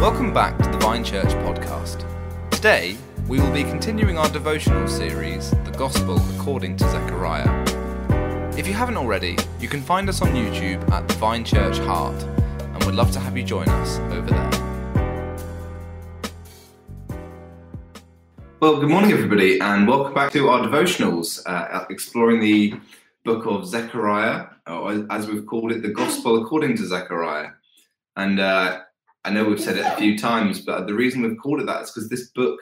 Welcome back to the Vine Church podcast. Today, we will be continuing our devotional series, The Gospel According to Zechariah. If you haven't already, you can find us on YouTube at the Vine Church Heart, and we'd love to have you join us over there. Well, good morning, everybody, and welcome back to our devotionals, uh, exploring the book of Zechariah, or as we've called it, the Gospel According to Zechariah. And uh, I know we've said it a few times, but the reason we've called it that is because this book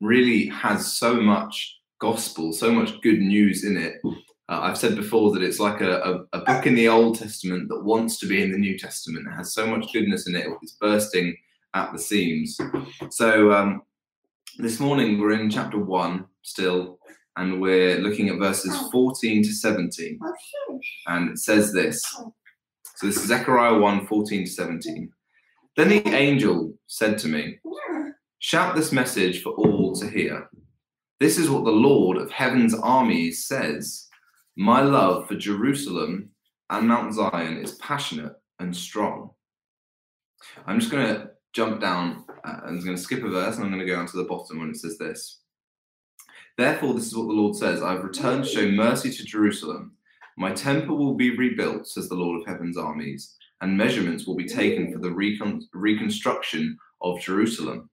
really has so much gospel, so much good news in it. Uh, I've said before that it's like a, a, a, book in the Old Testament that wants to be in the New Testament. It has so much goodness in it, it's bursting at the seams. So um, this morning we're in chapter 1 still, and we're looking at verses 14 to 17. And it says this. So this is Zechariah 1 14 to 17. Then the angel said to me, Shout this message for all to hear. This is what the Lord of heaven's armies says My love for Jerusalem and Mount Zion is passionate and strong. I'm just going to jump down uh, and I'm going to skip a verse and I'm going to go down to the bottom when it says this. Therefore, this is what the Lord says I've returned to show mercy to Jerusalem. My temple will be rebuilt, says the Lord of heaven's armies and measurements will be taken for the recon- reconstruction of Jerusalem.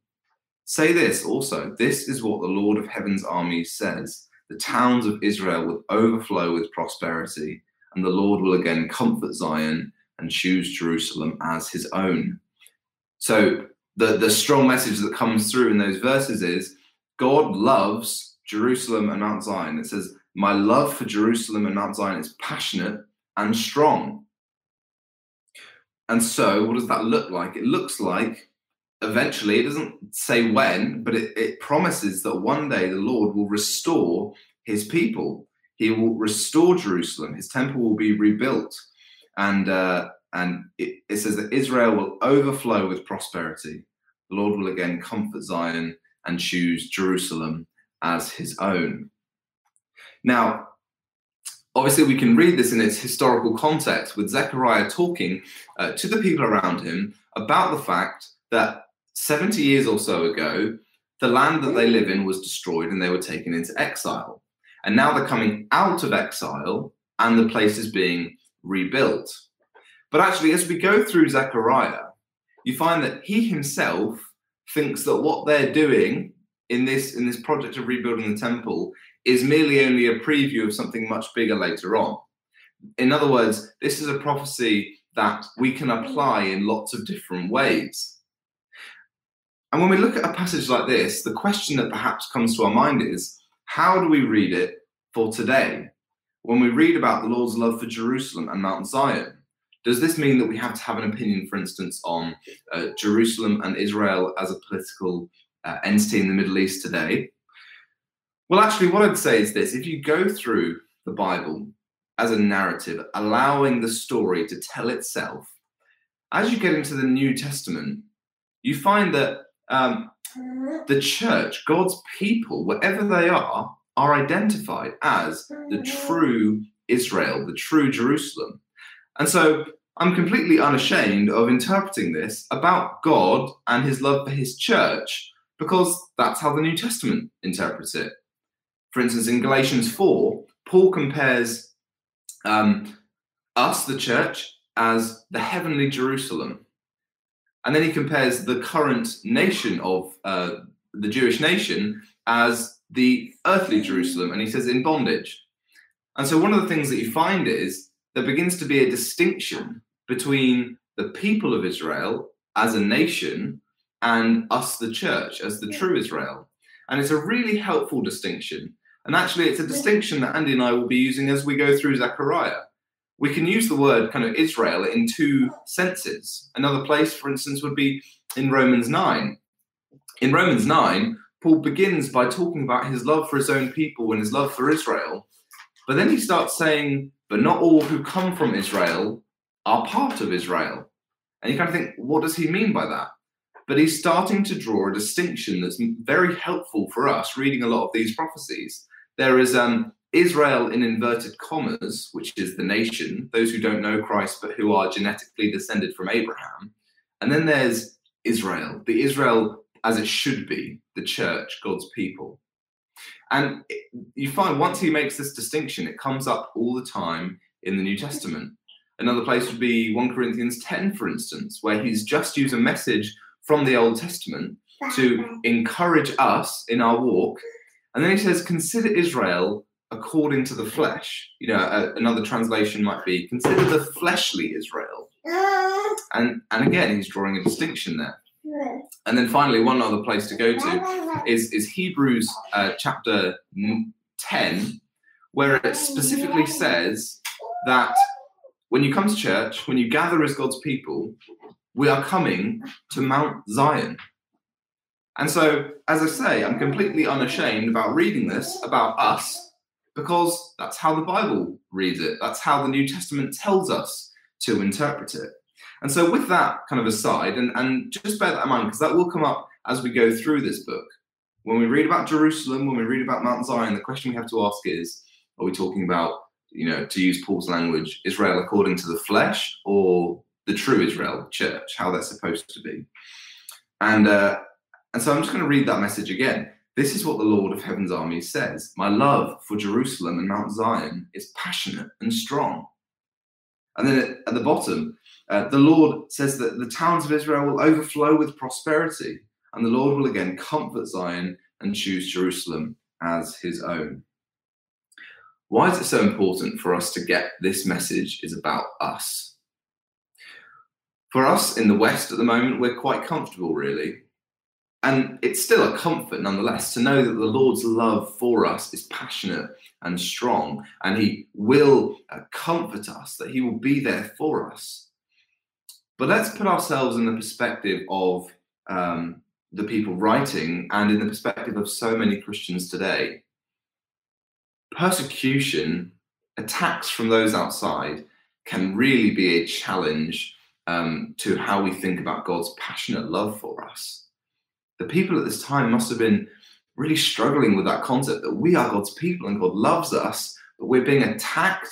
Say this also this is what the Lord of heaven's armies says the towns of Israel will overflow with prosperity, and the Lord will again comfort Zion and choose Jerusalem as his own. So, the, the strong message that comes through in those verses is God loves Jerusalem and Mount Zion. It says, My love for Jerusalem and Mount Zion is passionate and strong. And so, what does that look like? It looks like eventually, it doesn't say when, but it, it promises that one day the Lord will restore his people. He will restore Jerusalem. His temple will be rebuilt. And, uh, and it, it says that Israel will overflow with prosperity. The Lord will again comfort Zion and choose Jerusalem as his own. Now, obviously we can read this in its historical context with Zechariah talking uh, to the people around him about the fact that 70 years or so ago, the land that they live in was destroyed and they were taken into exile. And now they're coming out of exile and the place is being rebuilt. But actually, as we go through Zechariah, you find that he himself thinks that what they're doing in this in this project of rebuilding the temple is merely only a preview of something much bigger later on. In other words, this is a prophecy that we can apply in lots of different ways. And when we look at a passage like this, the question that perhaps comes to our mind is how do we read it for today? When we read about the Lord's love for Jerusalem and Mount Zion, does this mean that we have to have an opinion, for instance, on uh, Jerusalem and Israel as a political uh, entity in the Middle East today? Well, actually, what I'd say is this if you go through the Bible as a narrative, allowing the story to tell itself, as you get into the New Testament, you find that um, the church, God's people, wherever they are, are identified as the true Israel, the true Jerusalem. And so I'm completely unashamed of interpreting this about God and his love for his church because that's how the New Testament interprets it. For instance, in Galatians 4, Paul compares um, us, the church, as the heavenly Jerusalem. And then he compares the current nation of uh, the Jewish nation as the earthly Jerusalem. And he says, in bondage. And so one of the things that you find is there begins to be a distinction between the people of Israel as a nation and us, the church, as the true Israel. And it's a really helpful distinction and actually, it's a distinction that Andy and I will be using as we go through Zechariah. We can use the word kind of Israel in two senses. Another place, for instance, would be in Romans 9. In Romans 9, Paul begins by talking about his love for his own people and his love for Israel. But then he starts saying, but not all who come from Israel are part of Israel. And you kind of think, what does he mean by that? But he's starting to draw a distinction that's very helpful for us reading a lot of these prophecies. There is um, Israel in inverted commas, which is the nation, those who don't know Christ but who are genetically descended from Abraham. And then there's Israel, the Israel as it should be, the church, God's people. And you find once he makes this distinction, it comes up all the time in the New Testament. Another place would be 1 Corinthians 10, for instance, where he's just used a message from the Old Testament to encourage us in our walk. And then he says, Consider Israel according to the flesh. You know, a, another translation might be, Consider the fleshly Israel. And, and again, he's drawing a distinction there. And then finally, one other place to go to is, is Hebrews uh, chapter 10, where it specifically says that when you come to church, when you gather as God's people, we are coming to Mount Zion. And so, as I say, I'm completely unashamed about reading this about us because that's how the Bible reads it. That's how the New Testament tells us to interpret it. And so, with that kind of aside, and, and just bear that in mind because that will come up as we go through this book. When we read about Jerusalem, when we read about Mount Zion, the question we have to ask is are we talking about, you know, to use Paul's language, Israel according to the flesh or the true Israel, church, how they're supposed to be? And, uh, and so I'm just going to read that message again. This is what the Lord of Heaven's armies says My love for Jerusalem and Mount Zion is passionate and strong. And then at, the bottom, uh, the Lord says that the towns of Israel will overflow with prosperity, and the Lord will again comfort Zion and choose Jerusalem as his own. Why is it so important for us to get this message is about us? For us in the West at the moment, we're quite comfortable, really. And it's still a comfort nonetheless to know that the Lord's love for us is passionate and strong, and He will uh, comfort us, that He will be there for us. But let's put ourselves in the perspective of um, the people writing and in the perspective of so many Christians today. Persecution, attacks from those outside, can really be a challenge um, to how we think about God's passionate love for us. The people at this time must have been really struggling with that concept that we are God's people and God loves us, but we're being attacked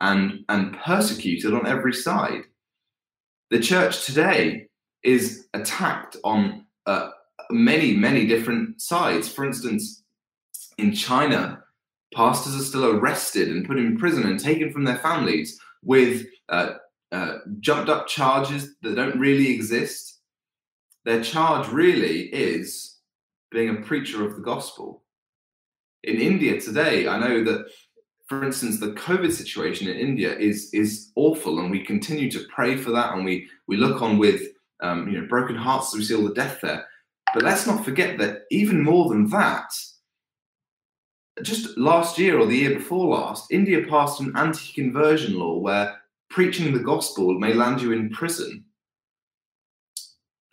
and, and persecuted on every side. The church today is attacked on uh, many, many different sides. For instance, in China, pastors are still arrested and put in prison and taken from their families with uh, uh, jumped up charges that don't really exist. Their charge really is being a preacher of the gospel. In India today, I know that for instance, the COVID situation in India is is awful, and we continue to pray for that, and we we look on with um, you know broken hearts as we see all the death there. But let's not forget that even more than that, just last year or the year before last, India passed an anti-conversion law where preaching the gospel may land you in prison.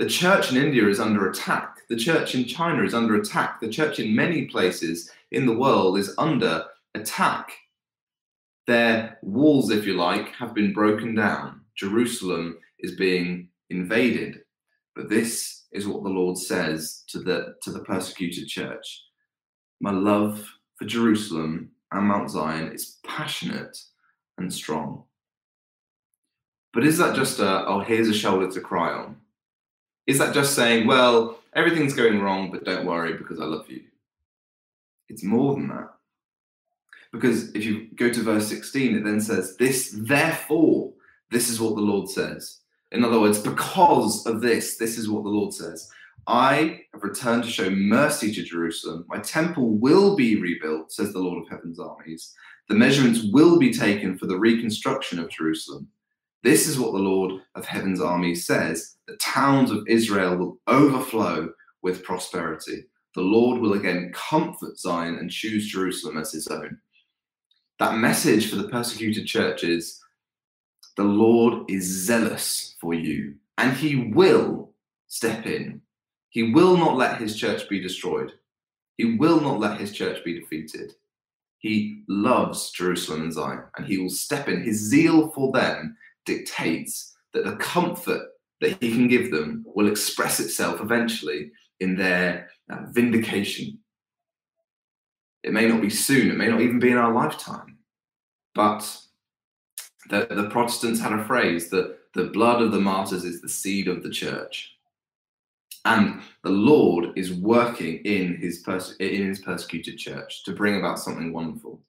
The church in India is under attack. The church in China is under attack. The church in many places in the world is under attack. Their walls, if you like, have been broken down. Jerusalem is being invaded. But this is what the Lord says to the, to the persecuted church. My love for Jerusalem and Mount Zion is passionate and strong. But is that just a, oh, here's a shoulder to cry on? Is that just saying, well, everything's going wrong, but don't worry because I love you? It's more than that. Because if you go to verse 16, it then says, This, therefore, this is what the Lord says. In other words, because of this, this is what the Lord says. I have returned to show mercy to Jerusalem. My temple will be rebuilt, says the Lord of heaven's armies. The measurements will be taken for the reconstruction of Jerusalem. This is what the Lord of heaven's armies says the towns of Israel will overflow with prosperity. The Lord will again comfort Zion and choose Jerusalem as his own that message for the persecuted churches the Lord is zealous for you and he will step in. He will not let his church be destroyed. He will not let his church be defeated. He loves Jerusalem and Zion and he will step in. His zeal for them dictates that the comfort that he can give them will express itself eventually in their uh, vindication. It may not be soon, it may not even be in our lifetime but the, the Protestants had a phrase that the blood of the martyrs is the seed of the church. And the Lord is working in his, perse- in his persecuted church to bring about something wonderful.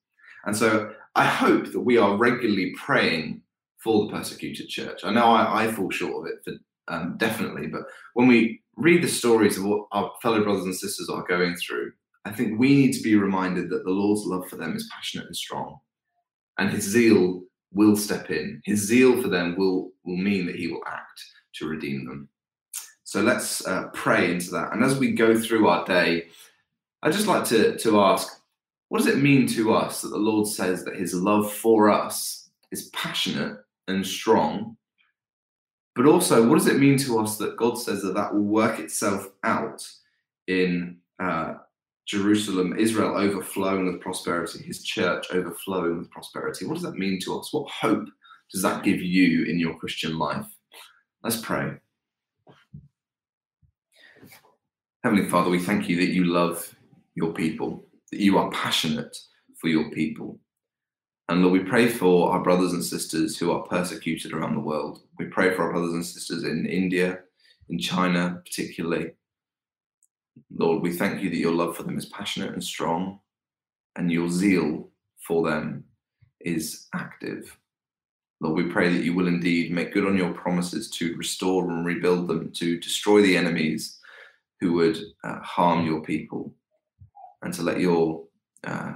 And so I hope that we are regularly praying for the persecuted church. I know I, I fall short of it, for, um, definitely, but when we read the stories of what our fellow brothers and sisters are going through, I think we need to be reminded that the Lord's love for them is passionate and strong, and his zeal will step in. His zeal for them will, will mean that he will act to redeem them. So let's uh, pray into that. And as we go through our day, I'd just like to, to ask what does it mean to us that the Lord says that his love for us is passionate and strong? But also, what does it mean to us that God says that that will work itself out in uh, Jerusalem, Israel overflowing with prosperity, his church overflowing with prosperity? What does that mean to us? What hope does that give you in your Christian life? Let's pray. Heavenly Father, we thank you that you love your people, that you are passionate for your people. And Lord, we pray for our brothers and sisters who are persecuted around the world. We pray for our brothers and sisters in India, in China, particularly. Lord, we thank you that your love for them is passionate and strong, and your zeal for them is active. Lord, we pray that you will indeed make good on your promises to restore and rebuild them, to destroy the enemies who would uh, harm your people, and to let your uh,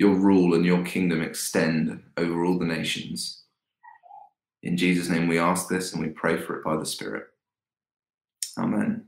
your rule and your kingdom extend over all the nations. In Jesus' name we ask this and we pray for it by the Spirit. Amen.